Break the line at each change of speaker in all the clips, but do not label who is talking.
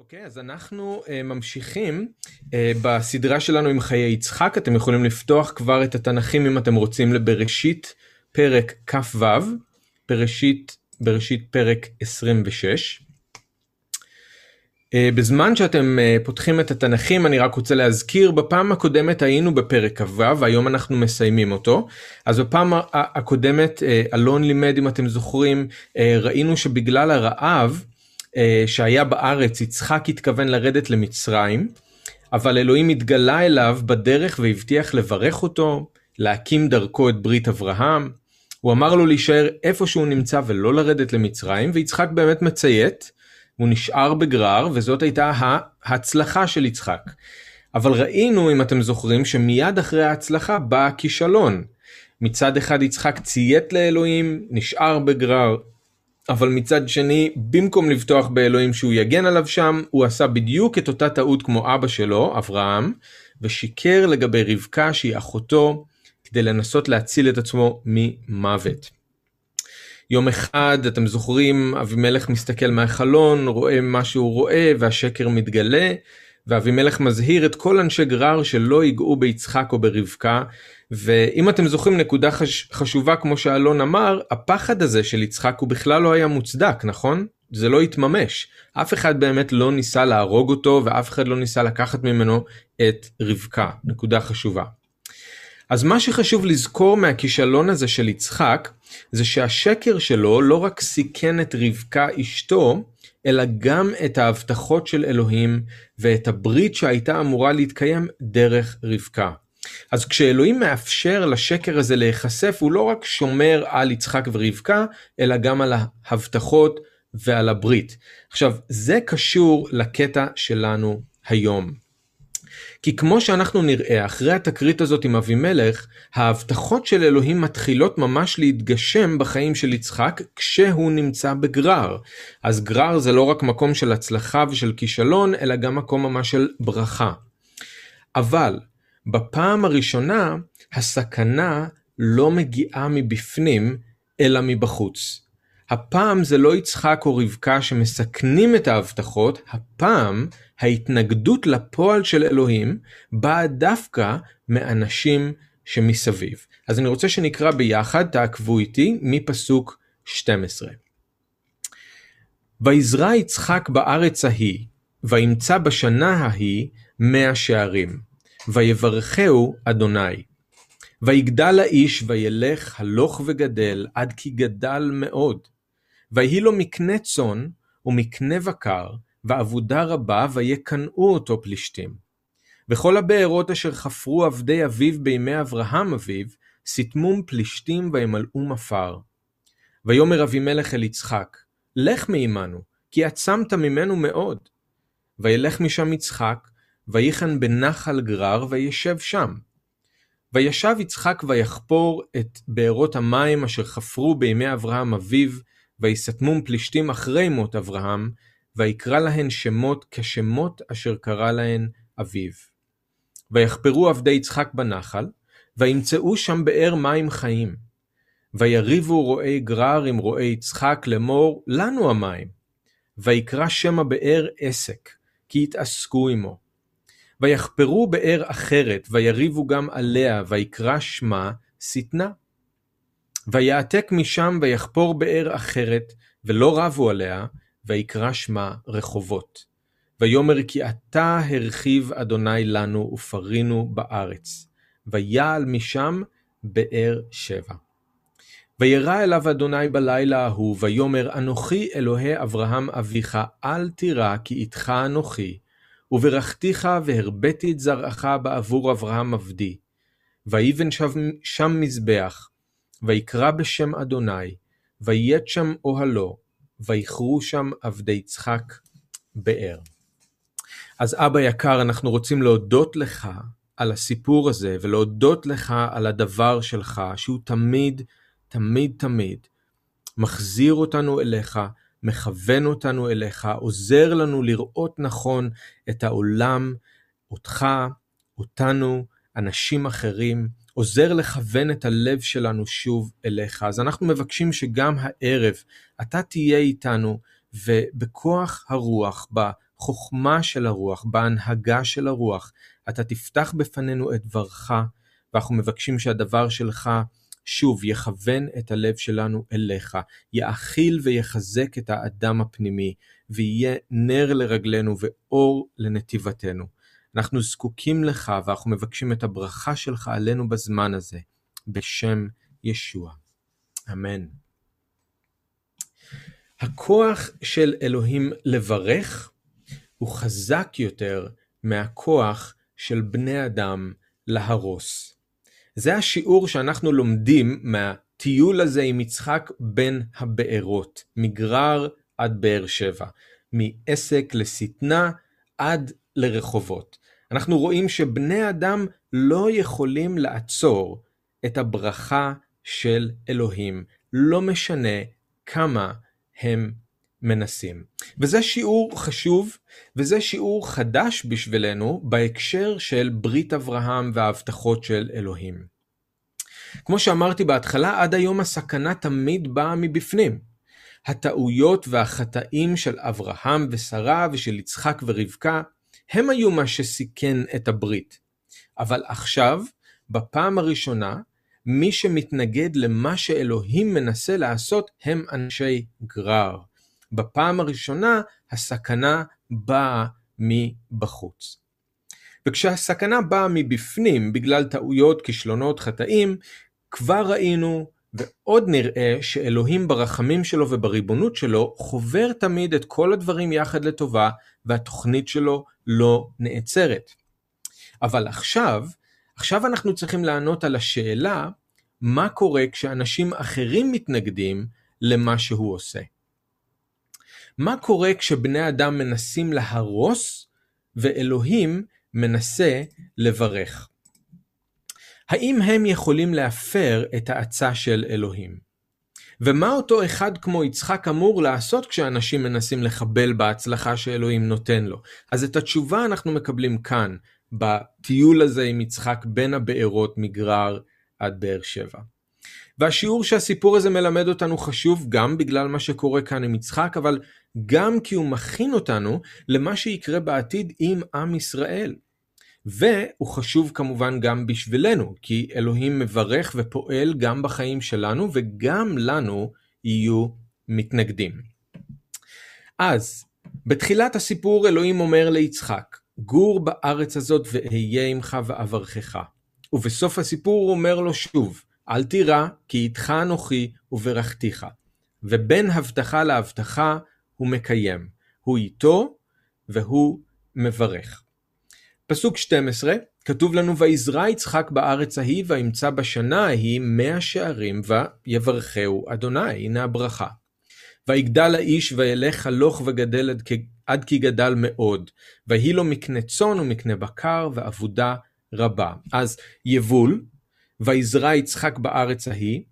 אוקיי, okay, אז אנחנו uh, ממשיכים uh, בסדרה שלנו עם חיי יצחק, אתם יכולים לפתוח כבר את התנכים אם אתם רוצים לבראשית פרק כ"ו, בראשית, בראשית פרק 26. Uh, בזמן שאתם uh, פותחים את התנכים אני רק רוצה להזכיר בפעם הקודמת היינו בפרק כ"ו והיום אנחנו מסיימים אותו אז בפעם הקודמת uh, אלון לימד אם אתם זוכרים uh, ראינו שבגלל הרעב אה, שהיה בארץ יצחק התכוון לרדת למצרים אבל אלוהים התגלה אליו בדרך והבטיח לברך אותו להקים דרכו את ברית אברהם. הוא אמר לו להישאר איפה שהוא נמצא ולא לרדת למצרים ויצחק באמת מציית. הוא נשאר בגרר וזאת הייתה ההצלחה של יצחק. אבל ראינו אם אתם זוכרים שמיד אחרי ההצלחה בא הכישלון. מצד אחד יצחק ציית לאלוהים, נשאר בגרר, אבל מצד שני במקום לבטוח באלוהים שהוא יגן עליו שם הוא עשה בדיוק את אותה טעות כמו אבא שלו אברהם ושיקר לגבי רבקה שהיא אחותו כדי לנסות להציל את עצמו ממוות. יום אחד אתם זוכרים אבימלך מסתכל מהחלון רואה מה שהוא רואה והשקר מתגלה ואבימלך מזהיר את כל אנשי גרר שלא ייגעו ביצחק או ברבקה. ואם אתם זוכרים נקודה חש... חשובה כמו שאלון אמר הפחד הזה של יצחק הוא בכלל לא היה מוצדק נכון? זה לא התממש. אף אחד באמת לא ניסה להרוג אותו ואף אחד לא ניסה לקחת ממנו את רבקה. נקודה חשובה. אז מה שחשוב לזכור מהכישלון הזה של יצחק זה שהשקר שלו לא רק סיכן את רבקה אשתו אלא גם את ההבטחות של אלוהים ואת הברית שהייתה אמורה להתקיים דרך רבקה. אז כשאלוהים מאפשר לשקר הזה להיחשף הוא לא רק שומר על יצחק ורבקה אלא גם על ההבטחות ועל הברית. עכשיו זה קשור לקטע שלנו היום. כי כמו שאנחנו נראה אחרי התקרית הזאת עם אבימלך, ההבטחות של אלוהים מתחילות ממש להתגשם בחיים של יצחק כשהוא נמצא בגרר. אז גרר זה לא רק מקום של הצלחה ושל כישלון, אלא גם מקום ממש של ברכה. אבל בפעם הראשונה הסכנה לא מגיעה מבפנים, אלא מבחוץ. הפעם זה לא יצחק או רבקה שמסכנים את ההבטחות, הפעם ההתנגדות לפועל של אלוהים באה דווקא מאנשים שמסביב. אז אני רוצה שנקרא ביחד, תעקבו איתי, מפסוק 12. ויזרע יצחק בארץ ההיא, וימצא בשנה ההיא מאה שערים. ויברכהו אדוני. ויגדל האיש וילך הלוך וגדל עד כי גדל מאוד. ויהי לו מקנה צאן ומקנה בקר ועבודה רבה ויקנאו אותו פלישתים. וכל הבארות אשר חפרו עבדי אביו בימי אברהם אביו סתמום פלישתים וימלאו מפר. ויאמר אבימלך אל יצחק לך מעמנו כי עצמת ממנו מאוד. וילך משם יצחק ויחן בנחל גרר וישב שם. וישב יצחק ויחפור את בארות המים אשר חפרו בימי אברהם אביו, ויסתמום פלישתים אחרי מות אברהם, ויקרא להן שמות כשמות אשר קרא להן אביו. ויחפרו עבדי יצחק בנחל, וימצאו שם באר מים חיים. ויריבו רועי גרר עם רועי יצחק לאמור לנו המים. ויקרא שם הבאר עסק, כי התעסקו עמו. ויחפרו באר אחרת, ויריבו גם עליה, ויקרא שמה שטנה. ויעתק משם ויחפור באר אחרת, ולא רבו עליה, ויקרא שמה רחובות. ויאמר כי אתה הרחיב אדוני לנו ופרינו בארץ. ויעל משם באר שבע. וירא אליו אדוני בלילה ההוא, ויאמר אנוכי אלוהי אברהם אביך, אל תירא כי איתך אנוכי, וברכתיך והרביתי את זרעך בעבור אברהם עבדי. ויבן שם, שם מזבח, ויקרא בשם אדוני, ויית שם אוהלו, ויכרו שם עבדי יצחק באר. אז אבא יקר, אנחנו רוצים להודות לך על הסיפור הזה, ולהודות לך על הדבר שלך, שהוא תמיד, תמיד, תמיד מחזיר אותנו אליך, מכוון אותנו אליך, עוזר לנו לראות נכון את העולם, אותך, אותנו, אנשים אחרים, עוזר לכוון את הלב שלנו שוב אליך. אז אנחנו מבקשים שגם הערב אתה תהיה איתנו ובכוח הרוח, בחוכמה של הרוח, בהנהגה של הרוח. אתה תפתח בפנינו את דברך, ואנחנו מבקשים שהדבר שלך שוב יכוון את הלב שלנו אליך, יאכיל ויחזק את האדם הפנימי, ויהיה נר לרגלינו ואור לנתיבתנו. אנחנו זקוקים לך ואנחנו מבקשים את הברכה שלך עלינו בזמן הזה, בשם ישוע. אמן. הכוח של אלוהים לברך הוא חזק יותר מהכוח של בני אדם להרוס. זה השיעור שאנחנו לומדים מהטיול הזה עם יצחק בין הבארות, מגרר עד באר שבע, מעסק לשטנה עד לרחובות. אנחנו רואים שבני אדם לא יכולים לעצור את הברכה של אלוהים, לא משנה כמה הם מנסים. וזה שיעור חשוב, וזה שיעור חדש בשבילנו בהקשר של ברית אברהם וההבטחות של אלוהים. כמו שאמרתי בהתחלה, עד היום הסכנה תמיד באה מבפנים. הטעויות והחטאים של אברהם ושרה ושל יצחק ורבקה, הם היו מה שסיכן את הברית. אבל עכשיו, בפעם הראשונה, מי שמתנגד למה שאלוהים מנסה לעשות הם אנשי גרר. בפעם הראשונה הסכנה באה מבחוץ. וכשהסכנה באה מבפנים בגלל טעויות, כישלונות, חטאים, כבר ראינו ועוד נראה שאלוהים ברחמים שלו ובריבונות שלו חובר תמיד את כל הדברים יחד לטובה והתוכנית שלו לא נעצרת. אבל עכשיו, עכשיו אנחנו צריכים לענות על השאלה מה קורה כשאנשים אחרים מתנגדים למה שהוא עושה. מה קורה כשבני אדם מנסים להרוס ואלוהים מנסה לברך? האם הם יכולים להפר את העצה של אלוהים? ומה אותו אחד כמו יצחק אמור לעשות כשאנשים מנסים לחבל בהצלחה שאלוהים נותן לו? אז את התשובה אנחנו מקבלים כאן, בטיול הזה עם יצחק בין הבארות מגרר עד באר שבע. והשיעור שהסיפור הזה מלמד אותנו חשוב גם בגלל מה שקורה כאן עם יצחק, אבל גם כי הוא מכין אותנו למה שיקרה בעתיד עם עם ישראל. והוא חשוב כמובן גם בשבילנו, כי אלוהים מברך ופועל גם בחיים שלנו וגם לנו יהיו מתנגדים. אז, בתחילת הסיפור אלוהים אומר ליצחק, גור בארץ הזאת ואהיה עמך ואברכך. ובסוף הסיפור הוא אומר לו שוב, אל תירא, כי איתך אנוכי וברכתיך. ובין הבטחה להבטחה הוא מקיים. הוא איתו והוא מברך. פסוק 12, כתוב לנו ויזרע יצחק בארץ ההיא וימצא בשנה ההיא מאה שערים ויברכהו אדוני, הנה הברכה. ויגדל האיש וילך הלוך וגדל עד, עד כי גדל מאוד, ויהי לו מקנה צאן ומקנה בקר ועבודה רבה. אז יבול, ויזרע יצחק בארץ ההיא,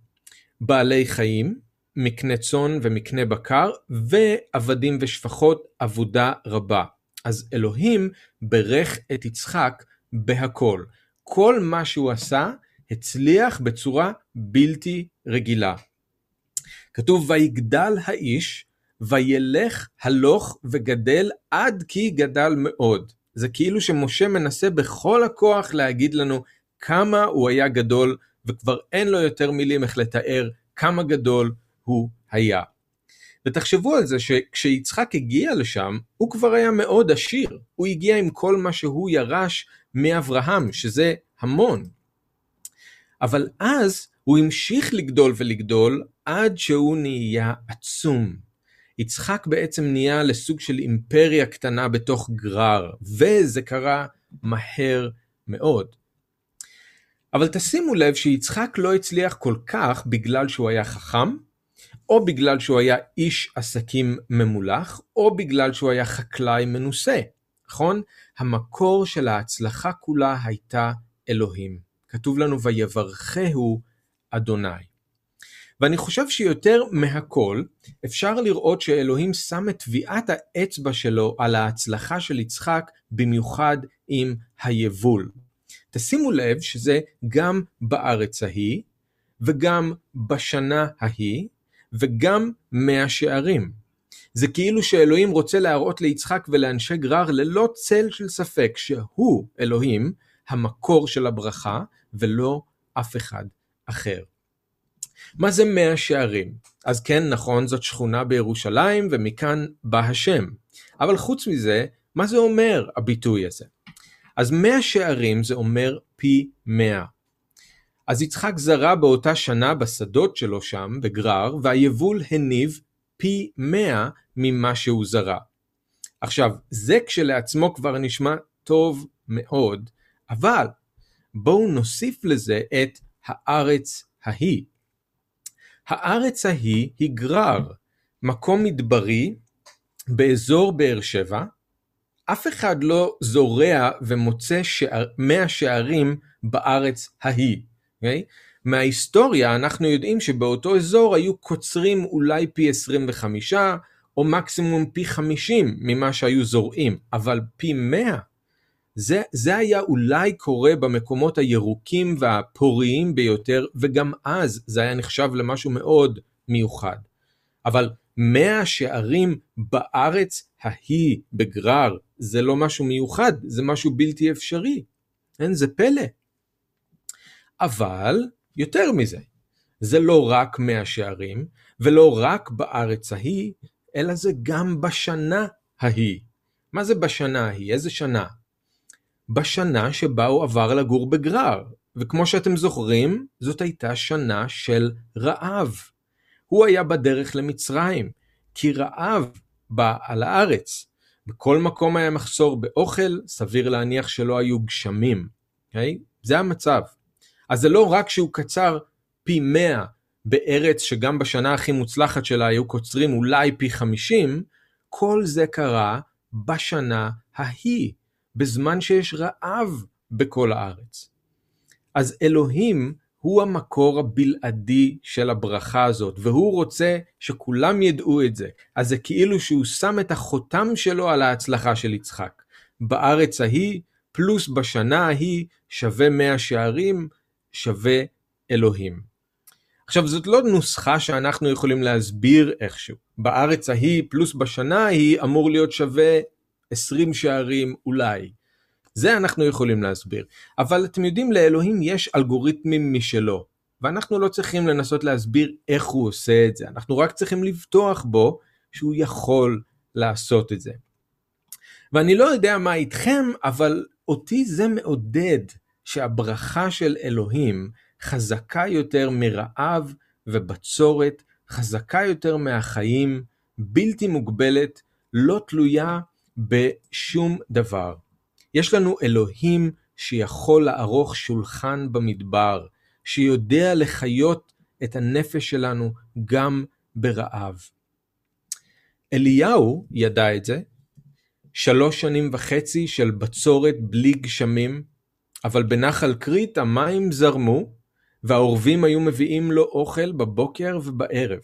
בעלי חיים, מקנה צאן ומקנה בקר, ועבדים ושפחות עבודה רבה. אז אלוהים ברך את יצחק בהכל. כל מה שהוא עשה הצליח בצורה בלתי רגילה. כתוב ויגדל האיש וילך הלוך וגדל עד כי גדל מאוד. זה כאילו שמשה מנסה בכל הכוח להגיד לנו כמה הוא היה גדול וכבר אין לו יותר מילים איך לתאר כמה גדול הוא היה. ותחשבו על זה שכשיצחק הגיע לשם, הוא כבר היה מאוד עשיר. הוא הגיע עם כל מה שהוא ירש מאברהם, שזה המון. אבל אז הוא המשיך לגדול ולגדול עד שהוא נהיה עצום. יצחק בעצם נהיה לסוג של אימפריה קטנה בתוך גרר, וזה קרה מהר מאוד. אבל תשימו לב שיצחק לא הצליח כל כך בגלל שהוא היה חכם, או בגלל שהוא היה איש עסקים ממולח, או בגלל שהוא היה חקלאי מנוסה, נכון? המקור של ההצלחה כולה הייתה אלוהים. כתוב לנו ויברכהו אדוני. ואני חושב שיותר מהכל אפשר לראות שאלוהים שם את טביעת האצבע שלו על ההצלחה של יצחק במיוחד עם היבול. תשימו לב שזה גם בארץ ההיא וגם בשנה ההיא וגם מהשערים. זה כאילו שאלוהים רוצה להראות ליצחק ולאנשי גרר ללא צל של ספק שהוא, אלוהים, המקור של הברכה ולא אף אחד אחר. מה זה מאה שערים? אז כן, נכון, זאת שכונה בירושלים ומכאן בא השם. אבל חוץ מזה, מה זה אומר הביטוי הזה? אז מאה שערים זה אומר פי מאה. אז יצחק זרע באותה שנה בשדות שלו שם, בגרר, והיבול הניב פי מאה ממה שהוא זרע. עכשיו, זה כשלעצמו כבר נשמע טוב מאוד, אבל בואו נוסיף לזה את הארץ ההיא. הארץ ההיא היא גרר, מקום מדברי באזור באר שבע, אף אחד לא זורע ומוצא שער, מאה שערים בארץ ההיא. Okay? אוקיי? מההיסטוריה אנחנו יודעים שבאותו אזור היו קוצרים אולי פי 25 או מקסימום פי 50 ממה שהיו זורעים, אבל פי 100 זה, זה היה אולי קורה במקומות הירוקים והפוריים ביותר, וגם אז זה היה נחשב למשהו מאוד מיוחד. אבל מאה שערים בארץ ההיא בגרר זה לא משהו מיוחד, זה משהו בלתי אפשרי. אין, זה פלא. אבל יותר מזה, זה לא רק מאה שערים, ולא רק בארץ ההיא, אלא זה גם בשנה ההיא. מה זה בשנה ההיא? איזה שנה? בשנה שבה הוא עבר לגור בגרר, וכמו שאתם זוכרים, זאת הייתה שנה של רעב. הוא היה בדרך למצרים, כי רעב בא על הארץ. בכל מקום היה מחסור באוכל, סביר להניח שלא היו גשמים. Okay? אוקיי? זה המצב. אז זה לא רק שהוא קצר פי 100 בארץ שגם בשנה הכי מוצלחת שלה היו קוצרים אולי פי 50, כל זה קרה בשנה ההיא, בזמן שיש רעב בכל הארץ. אז אלוהים הוא המקור הבלעדי של הברכה הזאת, והוא רוצה שכולם ידעו את זה. אז זה כאילו שהוא שם את החותם שלו על ההצלחה של יצחק. בארץ ההיא, פלוס בשנה ההיא, שווה מאה שערים, שווה אלוהים. עכשיו זאת לא נוסחה שאנחנו יכולים להסביר איכשהו. בארץ ההיא פלוס בשנה ההיא אמור להיות שווה 20 שערים אולי. זה אנחנו יכולים להסביר. אבל אתם יודעים, לאלוהים יש אלגוריתמים משלו, ואנחנו לא צריכים לנסות להסביר איך הוא עושה את זה, אנחנו רק צריכים לבטוח בו שהוא יכול לעשות את זה. ואני לא יודע מה איתכם, אבל אותי זה מעודד שהברכה של אלוהים חזקה יותר מרעב ובצורת, חזקה יותר מהחיים, בלתי מוגבלת, לא תלויה בשום דבר. יש לנו אלוהים שיכול לערוך שולחן במדבר, שיודע לחיות את הנפש שלנו גם ברעב. אליהו ידע את זה, שלוש שנים וחצי של בצורת בלי גשמים, אבל בנחל כרית המים זרמו, והעורבים היו מביאים לו אוכל בבוקר ובערב.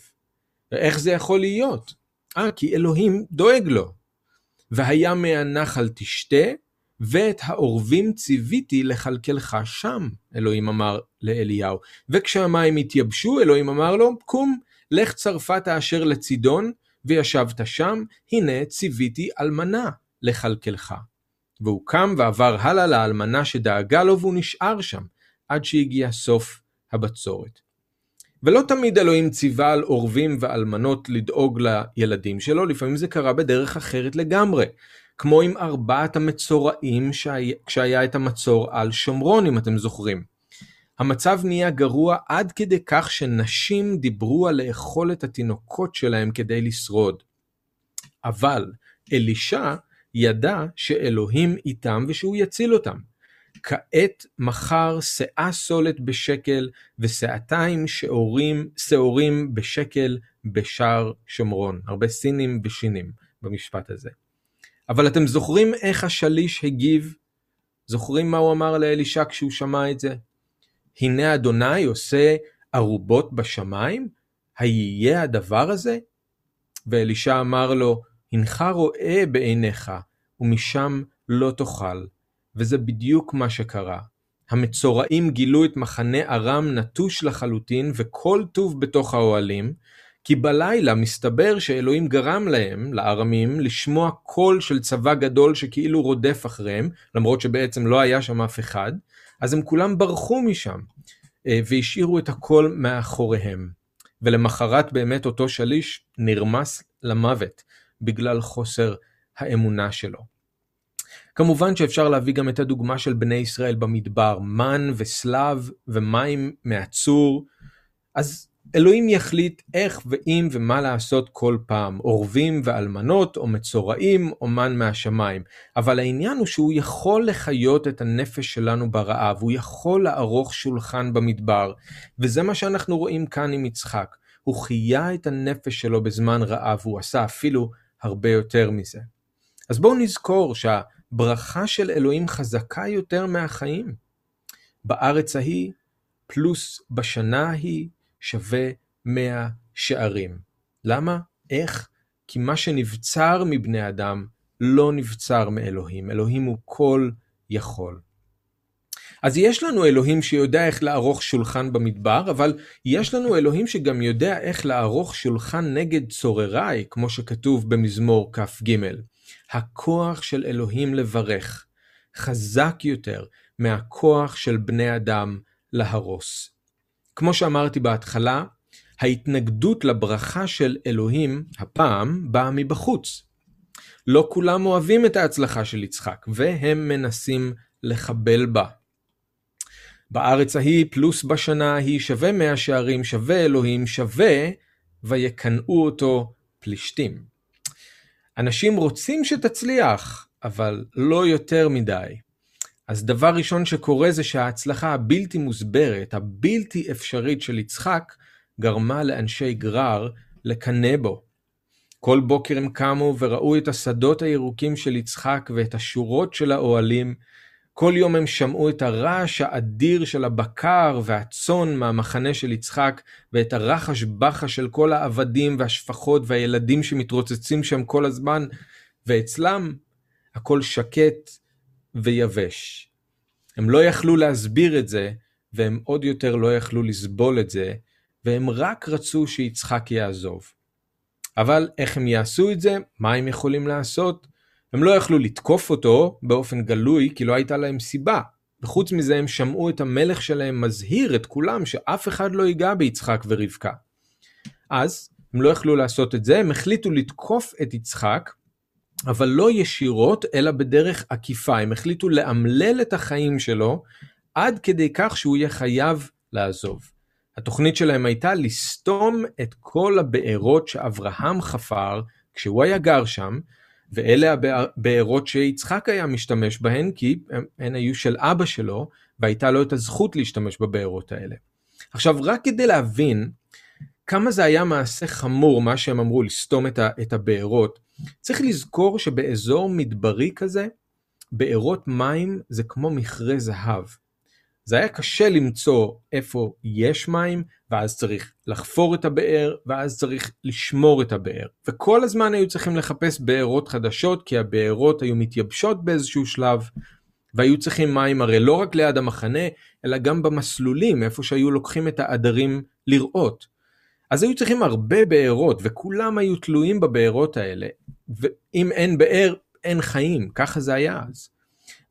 ואיך זה יכול להיות? אה, כי אלוהים דואג לו. והיה מהנחל תשתה, ואת העורבים ציוויתי לכלכלך שם, אלוהים אמר לאליהו. וכשהמים התייבשו, אלוהים אמר לו, קום, לך צרפת אשר לצידון, וישבת שם, הנה ציוויתי אלמנה לכלכלך. והוא קם ועבר הלאה לאלמנה שדאגה לו, והוא נשאר שם, עד שהגיע סוף הבצורת. ולא תמיד אלוהים ציווה על עורבים ואלמנות לדאוג לילדים שלו, לפעמים זה קרה בדרך אחרת לגמרי. כמו עם ארבעת המצורעים כשהיה את המצור על שומרון אם אתם זוכרים. המצב נהיה גרוע עד כדי כך שנשים דיברו על לאכול את התינוקות שלהם כדי לשרוד. אבל אלישע ידע שאלוהים איתם ושהוא יציל אותם. כעת מכר שאה סולת בשקל ושאתיים שעורים, שעורים בשקל בשער שומרון. הרבה סינים ושינים במשפט הזה. אבל אתם זוכרים איך השליש הגיב? זוכרים מה הוא אמר לאלישע כשהוא שמע את זה? הנה אדוני עושה ערובות בשמיים? היהיה הדבר הזה? ואלישע אמר לו, הנך רואה בעיניך, ומשם לא תאכל. וזה בדיוק מה שקרה. המצורעים גילו את מחנה ארם נטוש לחלוטין וכל טוב בתוך האוהלים, כי בלילה מסתבר שאלוהים גרם להם, לארמים, לשמוע קול של צבא גדול שכאילו רודף אחריהם, למרות שבעצם לא היה שם אף אחד, אז הם כולם ברחו משם, אה, והשאירו את הקול מאחוריהם. ולמחרת באמת אותו שליש נרמס למוות בגלל חוסר האמונה שלו. כמובן שאפשר להביא גם את הדוגמה של בני ישראל במדבר, מן וסלב ומים מהצור, אז אלוהים יחליט איך ואם ומה לעשות כל פעם, עורבים ואלמנות, או מצורעים, או מן מהשמיים. אבל העניין הוא שהוא יכול לחיות את הנפש שלנו ברעב, הוא יכול לערוך שולחן במדבר, וזה מה שאנחנו רואים כאן עם יצחק. הוא חיה את הנפש שלו בזמן רעב, הוא עשה אפילו הרבה יותר מזה. אז בואו נזכור שהברכה של אלוהים חזקה יותר מהחיים. בארץ ההיא, פלוס בשנה ההיא, שווה מאה שערים. למה? איך? כי מה שנבצר מבני אדם לא נבצר מאלוהים. אלוהים הוא כל יכול. אז יש לנו אלוהים שיודע איך לערוך שולחן במדבר, אבל יש לנו אלוהים שגם יודע איך לערוך שולחן נגד צורריי, כמו שכתוב במזמור כ"ג. הכוח של אלוהים לברך חזק יותר מהכוח של בני אדם להרוס. כמו שאמרתי בהתחלה, ההתנגדות לברכה של אלוהים הפעם באה מבחוץ. לא כולם אוהבים את ההצלחה של יצחק, והם מנסים לחבל בה. בארץ ההיא פלוס בשנה ההיא שווה מאה שערים, שווה אלוהים, שווה ויקנאו אותו פלישתים. אנשים רוצים שתצליח, אבל לא יותר מדי. אז דבר ראשון שקורה זה שההצלחה הבלתי מוסברת, הבלתי אפשרית של יצחק, גרמה לאנשי גרר לקנא בו. כל בוקר הם קמו וראו את השדות הירוקים של יצחק ואת השורות של האוהלים. כל יום הם שמעו את הרעש האדיר של הבקר והצאן מהמחנה של יצחק, ואת הרחש בחש של כל העבדים והשפחות והילדים שמתרוצצים שם כל הזמן, ואצלם הכל שקט ויבש. הם לא יכלו להסביר את זה, והם עוד יותר לא יכלו לסבול את זה, והם רק רצו שיצחק יעזוב. אבל איך הם יעשו את זה? מה הם יכולים לעשות? הם לא יכלו לתקוף אותו באופן גלוי כי לא הייתה להם סיבה. וחוץ מזה הם שמעו את המלך שלהם מזהיר את כולם שאף אחד לא ייגע ביצחק ורבקה. אז הם לא יכלו לעשות את זה, הם החליטו לתקוף את יצחק אבל לא ישירות, אלא בדרך עקיפה. הם החליטו לאמלל את החיים שלו עד כדי כך שהוא יהיה חייב לעזוב. התוכנית שלהם הייתה לסתום את כל הבארות שאברהם חפר כשהוא היה גר שם, ואלה הבארות שיצחק היה משתמש בהן, כי הן היו של אבא שלו, והייתה לו את הזכות להשתמש בבארות האלה. עכשיו, רק כדי להבין כמה זה היה מעשה חמור, מה שהם אמרו, לסתום את הבארות, צריך לזכור שבאזור מדברי כזה, בארות מים זה כמו מכרה זהב. זה היה קשה למצוא איפה יש מים, ואז צריך לחפור את הבאר, ואז צריך לשמור את הבאר. וכל הזמן היו צריכים לחפש בארות חדשות, כי הבארות היו מתייבשות באיזשהו שלב, והיו צריכים מים הרי לא רק ליד המחנה, אלא גם במסלולים, איפה שהיו לוקחים את העדרים לראות. אז היו צריכים הרבה בארות, וכולם היו תלויים בבארות האלה, ואם אין באר, אין חיים, ככה זה היה אז.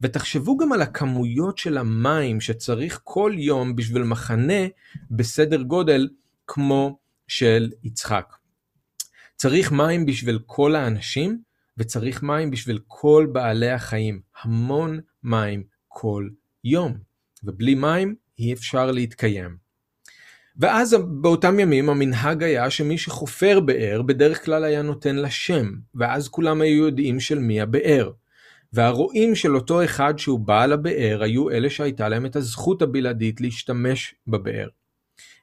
ותחשבו גם על הכמויות של המים שצריך כל יום בשביל מחנה בסדר גודל כמו של יצחק. צריך מים בשביל כל האנשים, וצריך מים בשביל כל בעלי החיים. המון מים כל יום. ובלי מים אי אפשר להתקיים. ואז באותם ימים המנהג היה שמי שחופר באר בדרך כלל היה נותן לה שם, ואז כולם היו יודעים של מי הבאר. והרועים של אותו אחד שהוא בעל הבאר היו אלה שהייתה להם את הזכות הבלעדית להשתמש בבאר.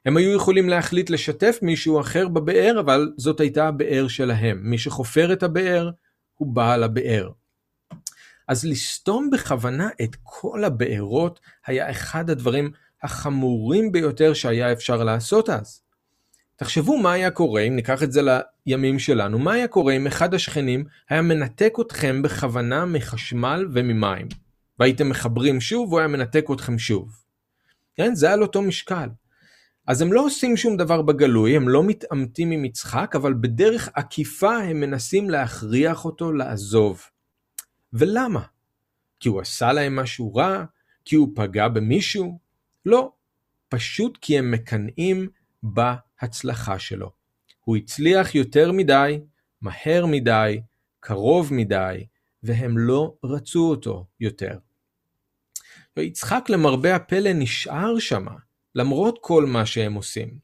הם היו יכולים להחליט לשתף מישהו אחר בבאר, אבל זאת הייתה הבאר שלהם. מי שחופר את הבאר הוא בעל הבאר. אז לסתום בכוונה את כל הבארות היה אחד הדברים החמורים ביותר שהיה אפשר לעשות אז. תחשבו מה היה קורה אם ניקח את זה לימים שלנו, מה היה קורה אם אחד השכנים היה מנתק אתכם בכוונה מחשמל וממים, והייתם מחברים שוב והוא היה מנתק אתכם שוב. כן, זה על אותו משקל. אז הם לא עושים שום דבר בגלוי, הם לא מתעמתים עם יצחק, אבל בדרך עקיפה הם מנסים להכריח אותו לעזוב. ולמה? כי הוא עשה להם משהו רע? כי הוא פגע במישהו? לא, פשוט כי הם מקנאים בהצלחה שלו. הוא הצליח יותר מדי, מהר מדי, קרוב מדי, והם לא רצו אותו יותר. ויצחק למרבה הפלא נשאר שמה, למרות כל מה שהם עושים.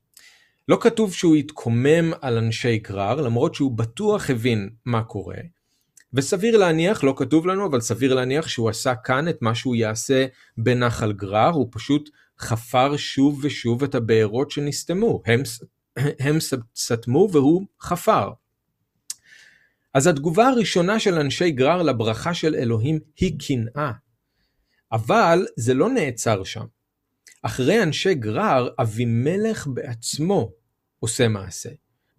לא כתוב שהוא התקומם על אנשי גרר, למרות שהוא בטוח הבין מה קורה, וסביר להניח, לא כתוב לנו, אבל סביר להניח שהוא עשה כאן את מה שהוא יעשה בנחל גרר, הוא פשוט חפר שוב ושוב את הבארות שנסתמו, הם, הם סתמו והוא חפר. אז התגובה הראשונה של אנשי גרר לברכה של אלוהים היא קנאה. אבל זה לא נעצר שם. אחרי אנשי גרר, אבימלך בעצמו עושה מעשה.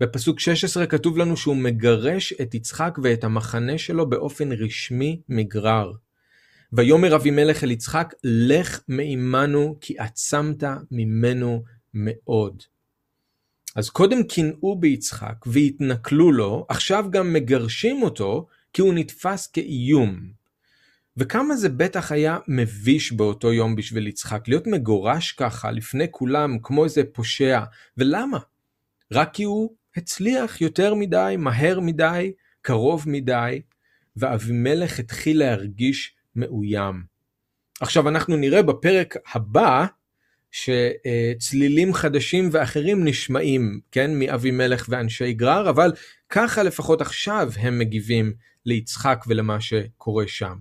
בפסוק 16 כתוב לנו שהוא מגרש את יצחק ואת המחנה שלו באופן רשמי מגרר. ויאמר אבימלך אל יצחק, לך מעמנו כי עצמת ממנו מאוד. אז קודם קינאו ביצחק והתנכלו לו, עכשיו גם מגרשים אותו כי הוא נתפס כאיום. וכמה זה בטח היה מביש באותו יום בשביל יצחק, להיות מגורש ככה לפני כולם כמו איזה פושע, ולמה? רק כי הוא הצליח יותר מדי, מהר מדי, קרוב מדי, ואבימלך התחיל להרגיש מאוים. עכשיו אנחנו נראה בפרק הבא שצלילים חדשים ואחרים נשמעים, כן, מאבימלך ואנשי גרר, אבל ככה לפחות עכשיו הם מגיבים ליצחק ולמה שקורה שם.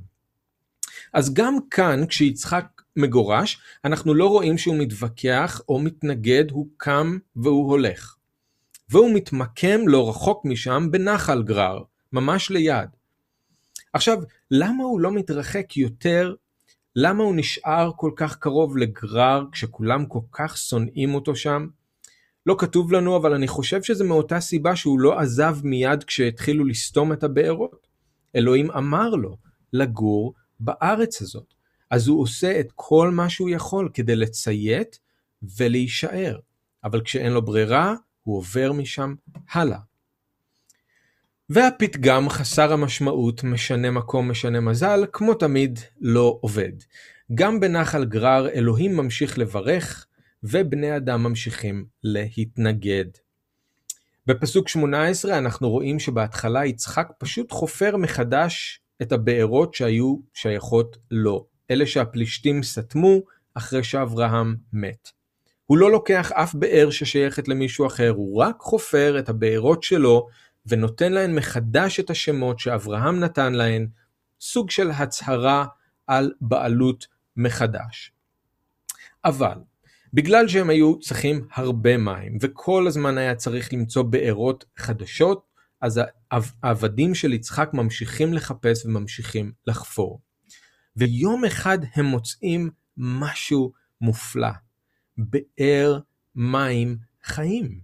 אז גם כאן, כשיצחק מגורש, אנחנו לא רואים שהוא מתווכח או מתנגד, הוא קם והוא הולך. והוא מתמקם לא רחוק משם בנחל גרר, ממש ליד. עכשיו, למה הוא לא מתרחק יותר? למה הוא נשאר כל כך קרוב לגרר כשכולם כל כך שונאים אותו שם? לא כתוב לנו, אבל אני חושב שזה מאותה סיבה שהוא לא עזב מיד כשהתחילו לסתום את הבארות. אלוהים אמר לו לגור בארץ הזאת. אז הוא עושה את כל מה שהוא יכול כדי לציית ולהישאר. אבל כשאין לו ברירה, הוא עובר משם הלאה. והפתגם חסר המשמעות משנה מקום משנה מזל, כמו תמיד לא עובד. גם בנחל גרר אלוהים ממשיך לברך, ובני אדם ממשיכים להתנגד. בפסוק 18 אנחנו רואים שבהתחלה יצחק פשוט חופר מחדש את הבארות שהיו שייכות לו, אלה שהפלישתים סתמו אחרי שאברהם מת. הוא לא לוקח אף באר ששייכת למישהו אחר, הוא רק חופר את הבארות שלו ונותן להן מחדש את השמות שאברהם נתן להן, סוג של הצהרה על בעלות מחדש. אבל בגלל שהם היו צריכים הרבה מים וכל הזמן היה צריך למצוא בארות חדשות, אז העבדים של יצחק ממשיכים לחפש וממשיכים לחפור. ויום אחד הם מוצאים משהו מופלא. באר מים חיים.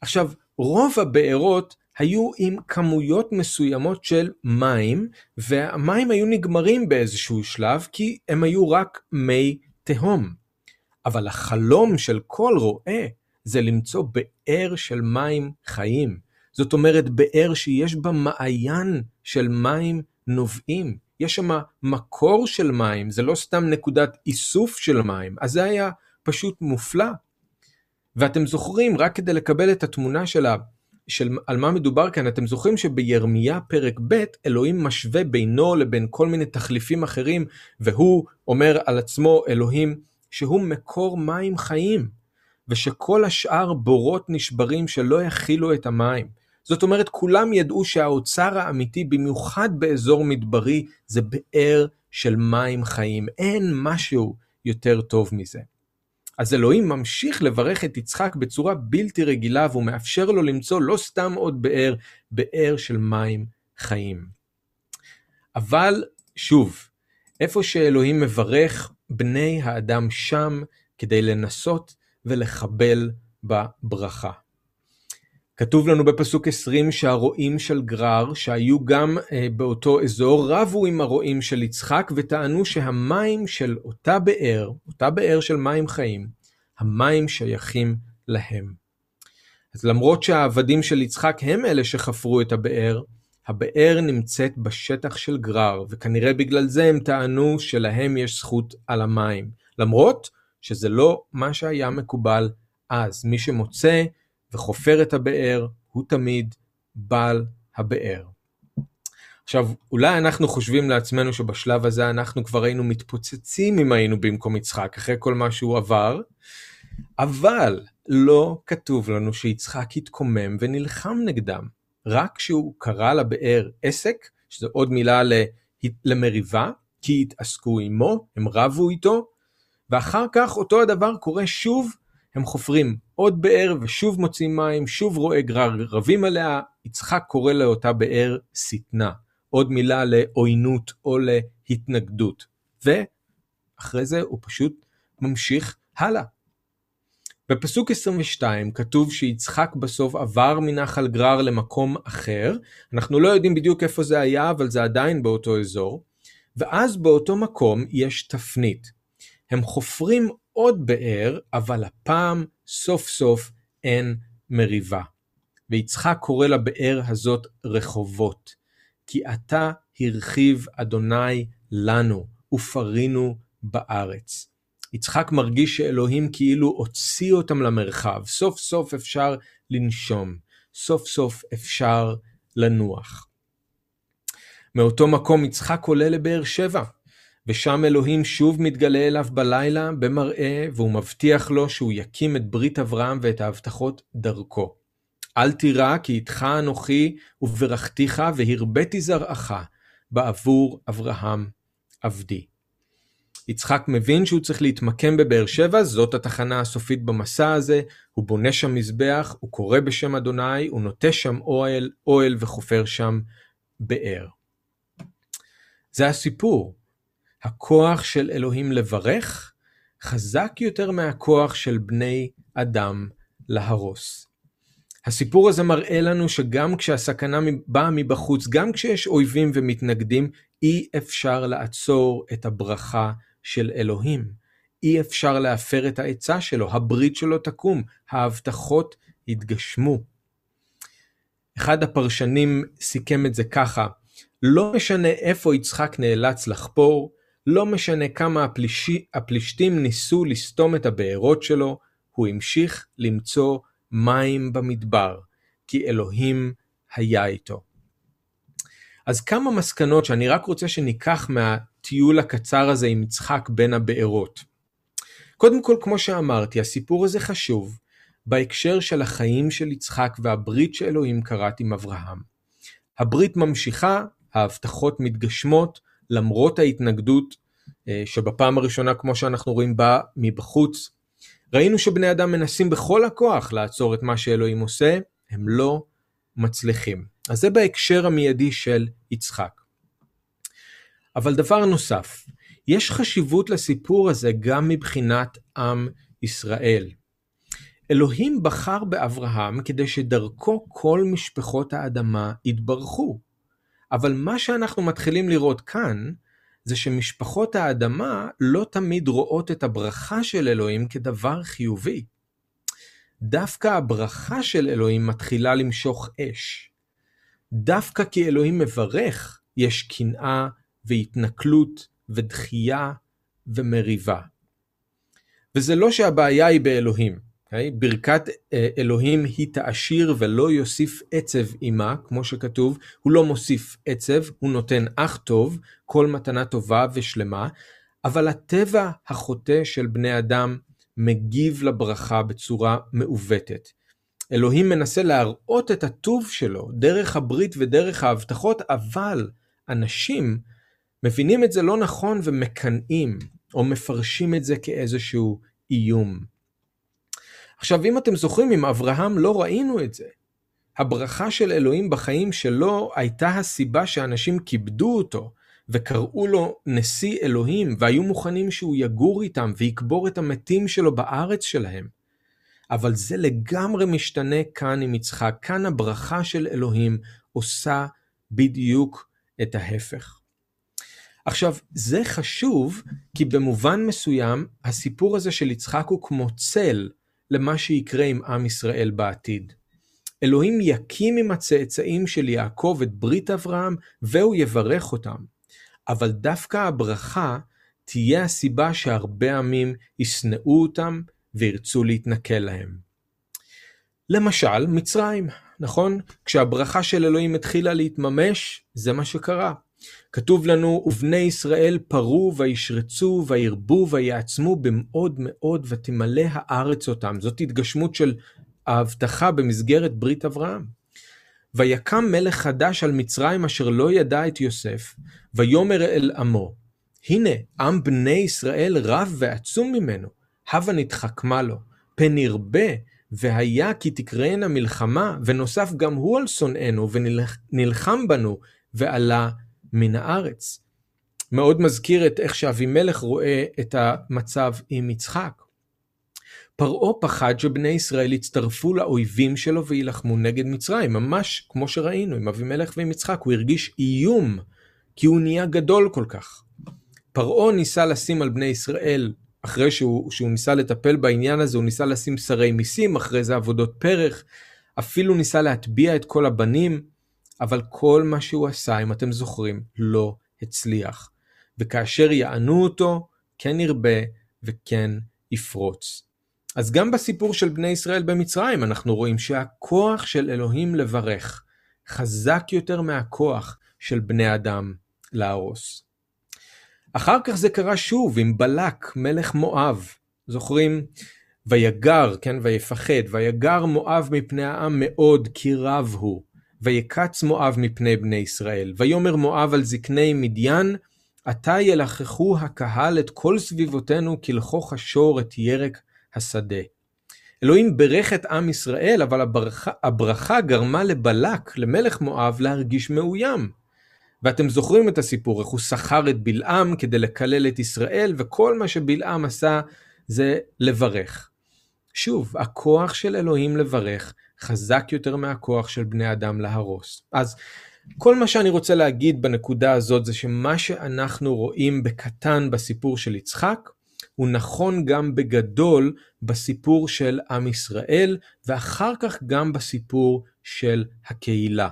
עכשיו, רוב הבארות היו עם כמויות מסוימות של מים, והמים היו נגמרים באיזשהו שלב כי הם היו רק מי תהום. אבל החלום של כל רועה זה למצוא באר של מים חיים. זאת אומרת באר שיש בה מעיין של מים נובעים. יש שם מקור של מים, זה לא סתם נקודת איסוף של מים. אז זה היה פשוט מופלא. ואתם זוכרים, רק כדי לקבל את התמונה שלה, של על מה מדובר כאן, אתם זוכרים שבירמיה פרק ב' אלוהים משווה בינו לבין כל מיני תחליפים אחרים, והוא אומר על עצמו, אלוהים, שהוא מקור מים חיים, ושכל השאר בורות נשברים שלא יכילו את המים. זאת אומרת, כולם ידעו שהאוצר האמיתי, במיוחד באזור מדברי, זה באר של מים חיים. אין משהו יותר טוב מזה. אז אלוהים ממשיך לברך את יצחק בצורה בלתי רגילה והוא מאפשר לו למצוא לא סתם עוד באר, באר של מים חיים. אבל שוב, איפה שאלוהים מברך, בני האדם שם כדי לנסות ולחבל בברכה. כתוב לנו בפסוק 20 שהרועים של גרר שהיו גם אה, באותו אזור רבו עם הרועים של יצחק וטענו שהמים של אותה באר, אותה באר של מים חיים, המים שייכים להם. אז למרות שהעבדים של יצחק הם אלה שחפרו את הבאר, הבאר נמצאת בשטח של גרר, וכנראה בגלל זה הם טענו שלהם יש זכות על המים. למרות שזה לא מה שהיה מקובל אז. מי שמוצא וחופר את הבאר הוא תמיד בעל הבאר. עכשיו, אולי אנחנו חושבים לעצמנו שבשלב הזה אנחנו כבר היינו מתפוצצים אם היינו במקום יצחק, אחרי כל מה שהוא עבר, אבל לא כתוב לנו שיצחק התקומם ונלחם נגדם. רק כשהוא קרא לבאר עסק, שזו עוד מילה למריבה, כי התעסקו עמו, הם רבו איתו, ואחר כך אותו הדבר קורה שוב, הם חופרים עוד באר ושוב מוצאים מים, שוב רואה גרר, רבים עליה, יצחק קורא לאותה באר שטנה, עוד מילה לעוינות או להתנגדות, ואחרי זה הוא פשוט ממשיך הלאה. בפסוק 22 כתוב שיצחק בסוף עבר מנחל גרר למקום אחר, אנחנו לא יודעים בדיוק איפה זה היה, אבל זה עדיין באותו אזור, ואז באותו מקום יש תפנית. הם חופרים עוד באר, אבל הפעם סוף סוף אין מריבה. ויצחק קורא לבאר הזאת רחובות, כי עתה הרחיב אדוני לנו, ופרינו בארץ. יצחק מרגיש שאלוהים כאילו הוציא אותם למרחב, סוף סוף אפשר לנשום, סוף סוף אפשר לנוח. מאותו מקום יצחק עולה לבאר שבע, ושם אלוהים שוב מתגלה אליו בלילה במראה, והוא מבטיח לו שהוא יקים את ברית אברהם ואת ההבטחות דרכו. אל תירא כי איתך אנוכי וברכתיך והרביתי זרעך בעבור אברהם עבדי. יצחק מבין שהוא צריך להתמקם בבאר שבע, זאת התחנה הסופית במסע הזה, הוא בונה שם מזבח, הוא קורא בשם אדוני, הוא נוטה שם אוהל, אוהל וחופר שם באר. זה הסיפור. הכוח של אלוהים לברך חזק יותר מהכוח של בני אדם להרוס. הסיפור הזה מראה לנו שגם כשהסכנה באה מבחוץ, גם כשיש אויבים ומתנגדים, אי אפשר לעצור את הברכה של אלוהים. אי אפשר להפר את העצה שלו, הברית שלו תקום, ההבטחות יתגשמו. אחד הפרשנים סיכם את זה ככה, לא משנה איפה יצחק נאלץ לחפור, לא משנה כמה הפלישי, הפלישתים ניסו לסתום את הבארות שלו, הוא המשיך למצוא מים במדבר, כי אלוהים היה איתו. אז כמה מסקנות שאני רק רוצה שניקח מהטיול הקצר הזה עם יצחק בין הבארות. קודם כל, כמו שאמרתי, הסיפור הזה חשוב בהקשר של החיים של יצחק והברית שאלוהים כרת עם אברהם. הברית ממשיכה, ההבטחות מתגשמות, למרות ההתנגדות אה, שבפעם הראשונה, כמו שאנחנו רואים, באה מבחוץ. ראינו שבני אדם מנסים בכל הכוח לעצור את מה שאלוהים עושה, הם לא מצליחים. אז זה בהקשר המיידי של יצחק. אבל דבר נוסף, יש חשיבות לסיפור הזה גם מבחינת עם ישראל. אלוהים בחר באברהם כדי שדרכו כל משפחות האדמה יתברכו. אבל מה שאנחנו מתחילים לראות כאן, זה שמשפחות האדמה לא תמיד רואות את הברכה של אלוהים כדבר חיובי. דווקא הברכה של אלוהים מתחילה למשוך אש. דווקא כי אלוהים מברך, יש קנאה והתנכלות ודחייה ומריבה. וזה לא שהבעיה היא באלוהים? ברכת אה, אלוהים היא תעשיר ולא יוסיף עצב עמה, כמו שכתוב, הוא לא מוסיף עצב, הוא נותן אך טוב, כל מתנה טובה ושלמה, אבל הטבע החוטא של בני אדם מגיב לברכה בצורה מעוותת. אלוהים מנסה להראות את הטוב שלו דרך הברית ודרך ההבטחות, אבל אנשים מבינים את זה לא נכון ומקנאים, או מפרשים את זה כאיזשהו איום. עכשיו, אם אתם זוכרים, עם אברהם לא ראינו את זה. הברכה של אלוהים בחיים שלו הייתה הסיבה שאנשים כיבדו אותו, וקראו לו נשיא אלוהים, והיו מוכנים שהוא יגור איתם ויקבור את המתים שלו בארץ שלהם. אבל זה לגמרי משתנה כאן עם יצחק, כאן הברכה של אלוהים עושה בדיוק את ההפך. עכשיו, זה חשוב, כי במובן מסוים, הסיפור הזה של יצחק הוא כמו צל למה שיקרה עם עם ישראל בעתיד. אלוהים יקים עם הצאצאים של יעקב את ברית אברהם, והוא יברך אותם. אבל דווקא הברכה תהיה הסיבה שהרבה עמים ישנאו אותם וירצו להתנכל להם. למשל, מצרים, נכון? כשהברכה של אלוהים התחילה להתממש, זה מה שקרה. כתוב לנו, ובני ישראל פרו וישרצו וירבו ויעצמו במאוד מאוד ותמלא הארץ אותם. זאת התגשמות של ההבטחה במסגרת ברית אברהם. ויקם מלך חדש על מצרים אשר לא ידע את יוסף, ויאמר אל עמו, הנה עם בני ישראל רב ועצום ממנו, הבה נתחכמה לו, פן ירבה, והיה כי תקראנה מלחמה, ונוסף גם הוא על שונאינו, ונלחם בנו, ועלה מן הארץ. מאוד מזכיר את איך שאבימלך רואה את המצב עם יצחק. פרעה פחד שבני ישראל יצטרפו לאויבים שלו ויילחמו נגד מצרים, ממש כמו שראינו עם אבימלך ועם יצחק, הוא הרגיש איום, כי הוא נהיה גדול כל כך. פרעה ניסה לשים על בני ישראל, אחרי שהוא, שהוא ניסה לטפל בעניין הזה, הוא ניסה לשים שרי מיסים, אחרי זה עבודות פרח, אפילו ניסה להטביע את כל הבנים, אבל כל מה שהוא עשה, אם אתם זוכרים, לא הצליח. וכאשר יענו אותו, כן ירבה וכן יפרוץ. אז גם בסיפור של בני ישראל במצרים אנחנו רואים שהכוח של אלוהים לברך חזק יותר מהכוח של בני אדם להרוס. אחר כך זה קרה שוב עם בלק, מלך מואב. זוכרים? ויגר, כן, ויפחד, ויגר מואב מפני העם מאוד, כי רב הוא. ויקץ מואב מפני בני ישראל. ויאמר מואב על זקני מדיין, עתה ילחכו הקהל את כל סביבותינו כלכוך השור את ירק השדה. אלוהים ברך את עם ישראל, אבל הברכה, הברכה גרמה לבלק, למלך מואב, להרגיש מאוים. ואתם זוכרים את הסיפור, איך הוא שכר את בלעם כדי לקלל את ישראל, וכל מה שבלעם עשה זה לברך. שוב, הכוח של אלוהים לברך חזק יותר מהכוח של בני אדם להרוס. אז כל מה שאני רוצה להגיד בנקודה הזאת זה שמה שאנחנו רואים בקטן בסיפור של יצחק, הוא נכון גם בגדול בסיפור של עם ישראל, ואחר כך גם בסיפור של הקהילה.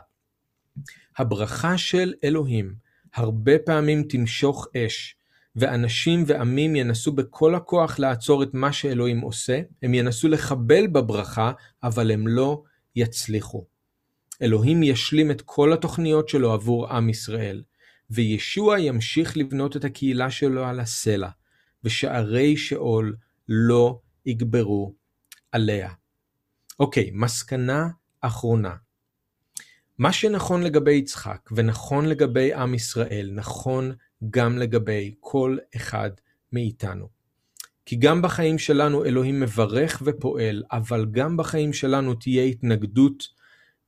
הברכה של אלוהים הרבה פעמים תמשוך אש, ואנשים ועמים ינסו בכל הכוח לעצור את מה שאלוהים עושה, הם ינסו לחבל בברכה, אבל הם לא יצליחו. אלוהים ישלים את כל התוכניות שלו עבור עם ישראל, וישוע ימשיך לבנות את הקהילה שלו על הסלע, ושערי שאול לא יגברו עליה. אוקיי, מסקנה אחרונה. מה שנכון לגבי יצחק ונכון לגבי עם ישראל, נכון גם לגבי כל אחד מאיתנו. כי גם בחיים שלנו אלוהים מברך ופועל, אבל גם בחיים שלנו תהיה התנגדות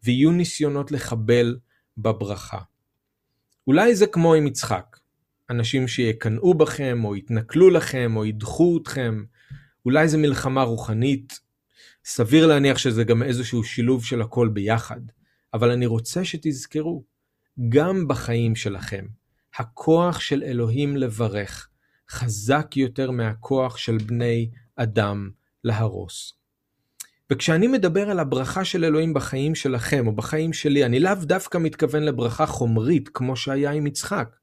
ויהיו ניסיונות לחבל בברכה. אולי זה כמו עם יצחק, אנשים שיקנאו בכם, או יתנכלו לכם, או ידחו אתכם, אולי זה מלחמה רוחנית, סביר להניח שזה גם איזשהו שילוב של הכל ביחד, אבל אני רוצה שתזכרו, גם בחיים שלכם, הכוח של אלוהים לברך חזק יותר מהכוח של בני אדם להרוס. וכשאני מדבר על הברכה של אלוהים בחיים שלכם או בחיים שלי, אני לאו דווקא מתכוון לברכה חומרית כמו שהיה עם יצחק.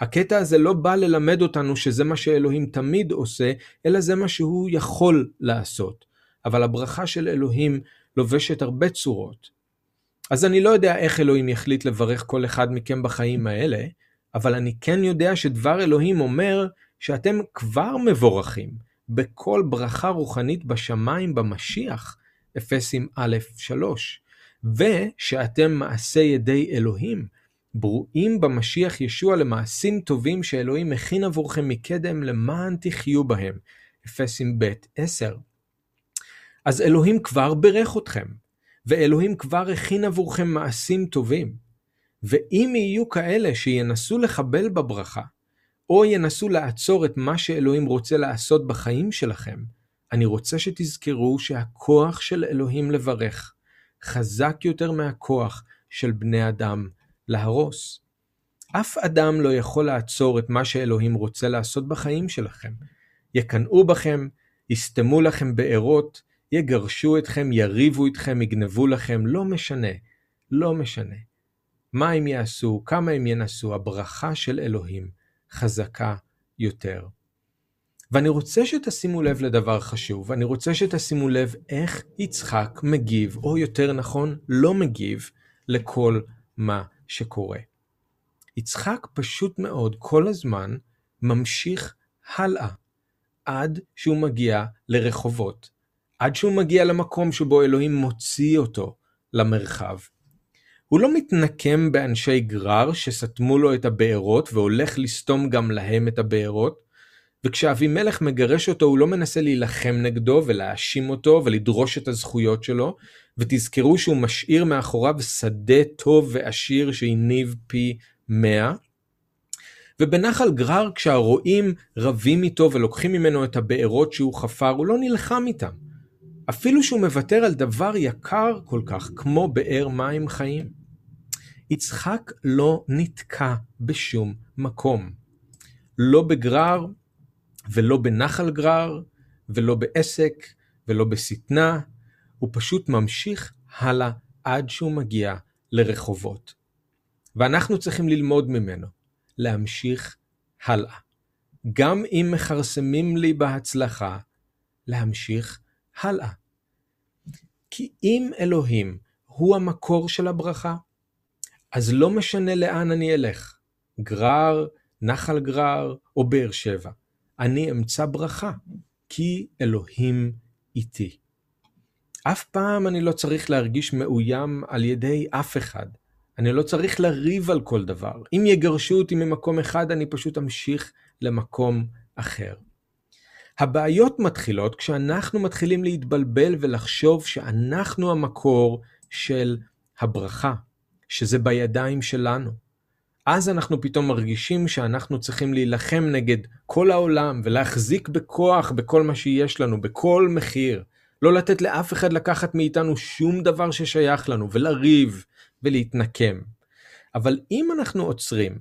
הקטע הזה לא בא ללמד אותנו שזה מה שאלוהים תמיד עושה, אלא זה מה שהוא יכול לעשות. אבל הברכה של אלוהים לובשת הרבה צורות. אז אני לא יודע איך אלוהים יחליט לברך כל אחד מכם בחיים האלה, אבל אני כן יודע שדבר אלוהים אומר שאתם כבר מבורכים בכל ברכה רוחנית בשמיים במשיח, אפסים א' 3, ושאתם מעשה ידי אלוהים, ברואים במשיח ישוע למעשים טובים שאלוהים מכין עבורכם מקדם למען תחיו בהם, אפסים ב' 10. אז אלוהים כבר ברך אתכם, ואלוהים כבר הכין עבורכם מעשים טובים. ואם יהיו כאלה שינסו לחבל בברכה, או ינסו לעצור את מה שאלוהים רוצה לעשות בחיים שלכם, אני רוצה שתזכרו שהכוח של אלוהים לברך חזק יותר מהכוח של בני אדם להרוס. אף אדם לא יכול לעצור את מה שאלוהים רוצה לעשות בחיים שלכם. יקנאו בכם, יסתמו לכם בארות, יגרשו אתכם, יריבו איתכם, יגנבו לכם, לא משנה, לא משנה. מה הם יעשו, כמה הם ינסו, הברכה של אלוהים חזקה יותר. ואני רוצה שתשימו לב לדבר חשוב, אני רוצה שתשימו לב איך יצחק מגיב, או יותר נכון, לא מגיב, לכל מה שקורה. יצחק פשוט מאוד כל הזמן ממשיך הלאה, עד שהוא מגיע לרחובות, עד שהוא מגיע למקום שבו אלוהים מוציא אותו למרחב. הוא לא מתנקם באנשי גרר שסתמו לו את הבארות והולך לסתום גם להם את הבארות, וכשאבימלך מגרש אותו הוא לא מנסה להילחם נגדו ולהאשים אותו ולדרוש את הזכויות שלו, ותזכרו שהוא משאיר מאחוריו שדה טוב ועשיר שהניב פי מאה. ובנחל גרר כשהרועים רבים איתו ולוקחים ממנו את הבארות שהוא חפר, הוא לא נלחם איתם. אפילו שהוא מוותר על דבר יקר כל כך כמו באר מים חיים. יצחק לא נתקע בשום מקום. לא בגרר ולא בנחל גרר ולא בעסק ולא בשטנה, הוא פשוט ממשיך הלאה עד שהוא מגיע לרחובות. ואנחנו צריכים ללמוד ממנו, להמשיך הלאה. גם אם מכרסמים לי בהצלחה, להמשיך הלאה. כי אם אלוהים הוא המקור של הברכה, אז לא משנה לאן אני אלך, גרר, נחל גרר או באר שבע, אני אמצא ברכה, כי אלוהים איתי. אף פעם אני לא צריך להרגיש מאוים על ידי אף אחד. אני לא צריך לריב על כל דבר. אם יגרשו אותי ממקום אחד, אני פשוט אמשיך למקום אחר. הבעיות מתחילות כשאנחנו מתחילים להתבלבל ולחשוב שאנחנו המקור של הברכה, שזה בידיים שלנו. אז אנחנו פתאום מרגישים שאנחנו צריכים להילחם נגד כל העולם ולהחזיק בכוח בכל מה שיש לנו, בכל מחיר. לא לתת לאף אחד לקחת מאיתנו שום דבר ששייך לנו, ולריב ולהתנקם. אבל אם אנחנו עוצרים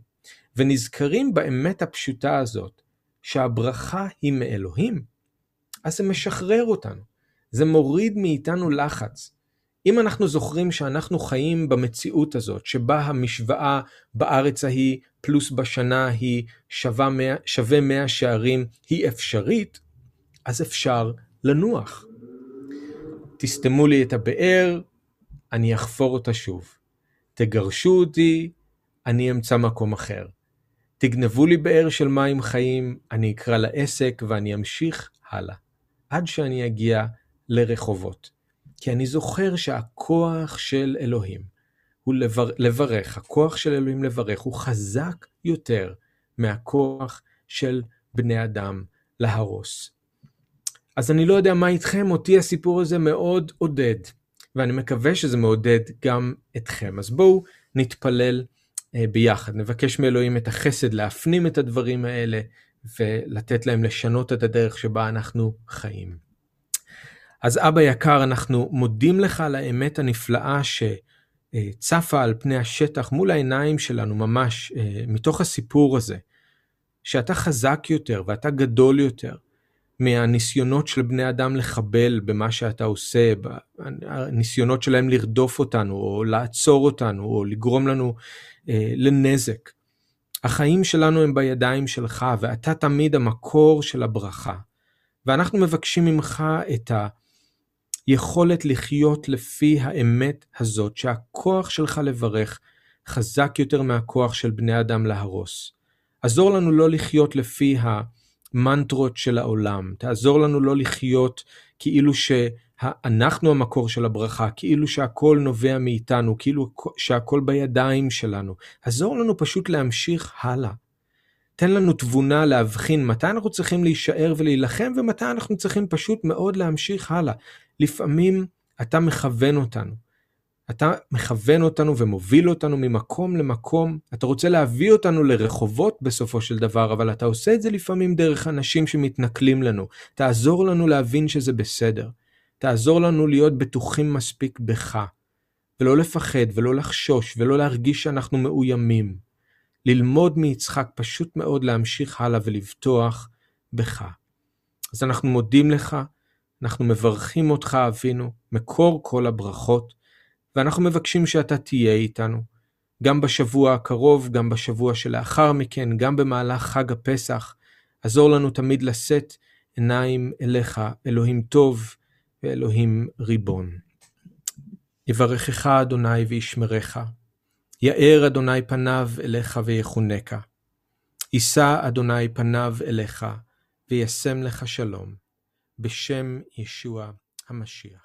ונזכרים באמת הפשוטה הזאת, שהברכה היא מאלוהים, אז זה משחרר אותנו. זה מוריד מאיתנו לחץ. אם אנחנו זוכרים שאנחנו חיים במציאות הזאת, שבה המשוואה בארץ ההיא פלוס בשנה היא שווה 100, שווה 100 שערים, היא אפשרית, אז אפשר לנוח. תסתמו לי את הבאר, אני אחפור אותה שוב. תגרשו אותי, אני אמצא מקום אחר. תגנבו לי באר של מים חיים, אני אקרא לעסק ואני אמשיך הלאה, עד שאני אגיע לרחובות. כי אני זוכר שהכוח של אלוהים הוא לבר... לברך, הכוח של אלוהים לברך הוא חזק יותר מהכוח של בני אדם להרוס. אז אני לא יודע מה איתכם, אותי הסיפור הזה מאוד עודד, ואני מקווה שזה מעודד גם אתכם. אז בואו נתפלל ביחד, נבקש מאלוהים את החסד להפנים את הדברים האלה ולתת להם לשנות את הדרך שבה אנחנו חיים. אז אבא יקר, אנחנו מודים לך על האמת הנפלאה שצפה על פני השטח מול העיניים שלנו ממש, אה, מתוך הסיפור הזה, שאתה חזק יותר ואתה גדול יותר, מהניסיונות של בני אדם לחבל במה שאתה עושה, הניסיונות שלהם לרדוף אותנו, או לעצור אותנו, או לגרום לנו אה, לנזק. החיים שלנו הם בידיים שלך, ואתה תמיד המקור של הברכה. ואנחנו מבקשים ממך את היכולת לחיות לפי האמת הזאת, שהכוח שלך לברך חזק יותר מהכוח של בני אדם להרוס. עזור לנו לא לחיות לפי ה... המנטרות של העולם, תעזור לנו לא לחיות כאילו שאנחנו המקור של הברכה, כאילו שהכל נובע מאיתנו, כאילו שהכל בידיים שלנו. עזור לנו פשוט להמשיך הלאה. תן לנו תבונה להבחין מתי אנחנו צריכים להישאר ולהילחם ומתי אנחנו צריכים פשוט מאוד להמשיך הלאה. לפעמים אתה מכוון אותנו. אתה מכוון אותנו ומוביל אותנו ממקום למקום, אתה רוצה להביא אותנו לרחובות בסופו של דבר, אבל אתה עושה את זה לפעמים דרך אנשים שמתנכלים לנו. תעזור לנו להבין שזה בסדר. תעזור לנו להיות בטוחים מספיק בך, ולא לפחד ולא לחשוש ולא להרגיש שאנחנו מאוימים. ללמוד מיצחק, פשוט מאוד להמשיך הלאה ולבטוח בך. אז אנחנו מודים לך, אנחנו מברכים אותך אבינו, מקור כל הברכות, ואנחנו מבקשים שאתה תהיה איתנו, גם בשבוע הקרוב, גם בשבוע שלאחר מכן, גם במהלך חג הפסח. עזור לנו תמיד לשאת עיניים אליך, אלוהים טוב ואלוהים ריבון. יברכך אדוני וישמרך, יאר אדוני פניו אליך ויחונקה. יישא אדוני פניו אליך, וישם לך שלום, בשם ישוע המשיח.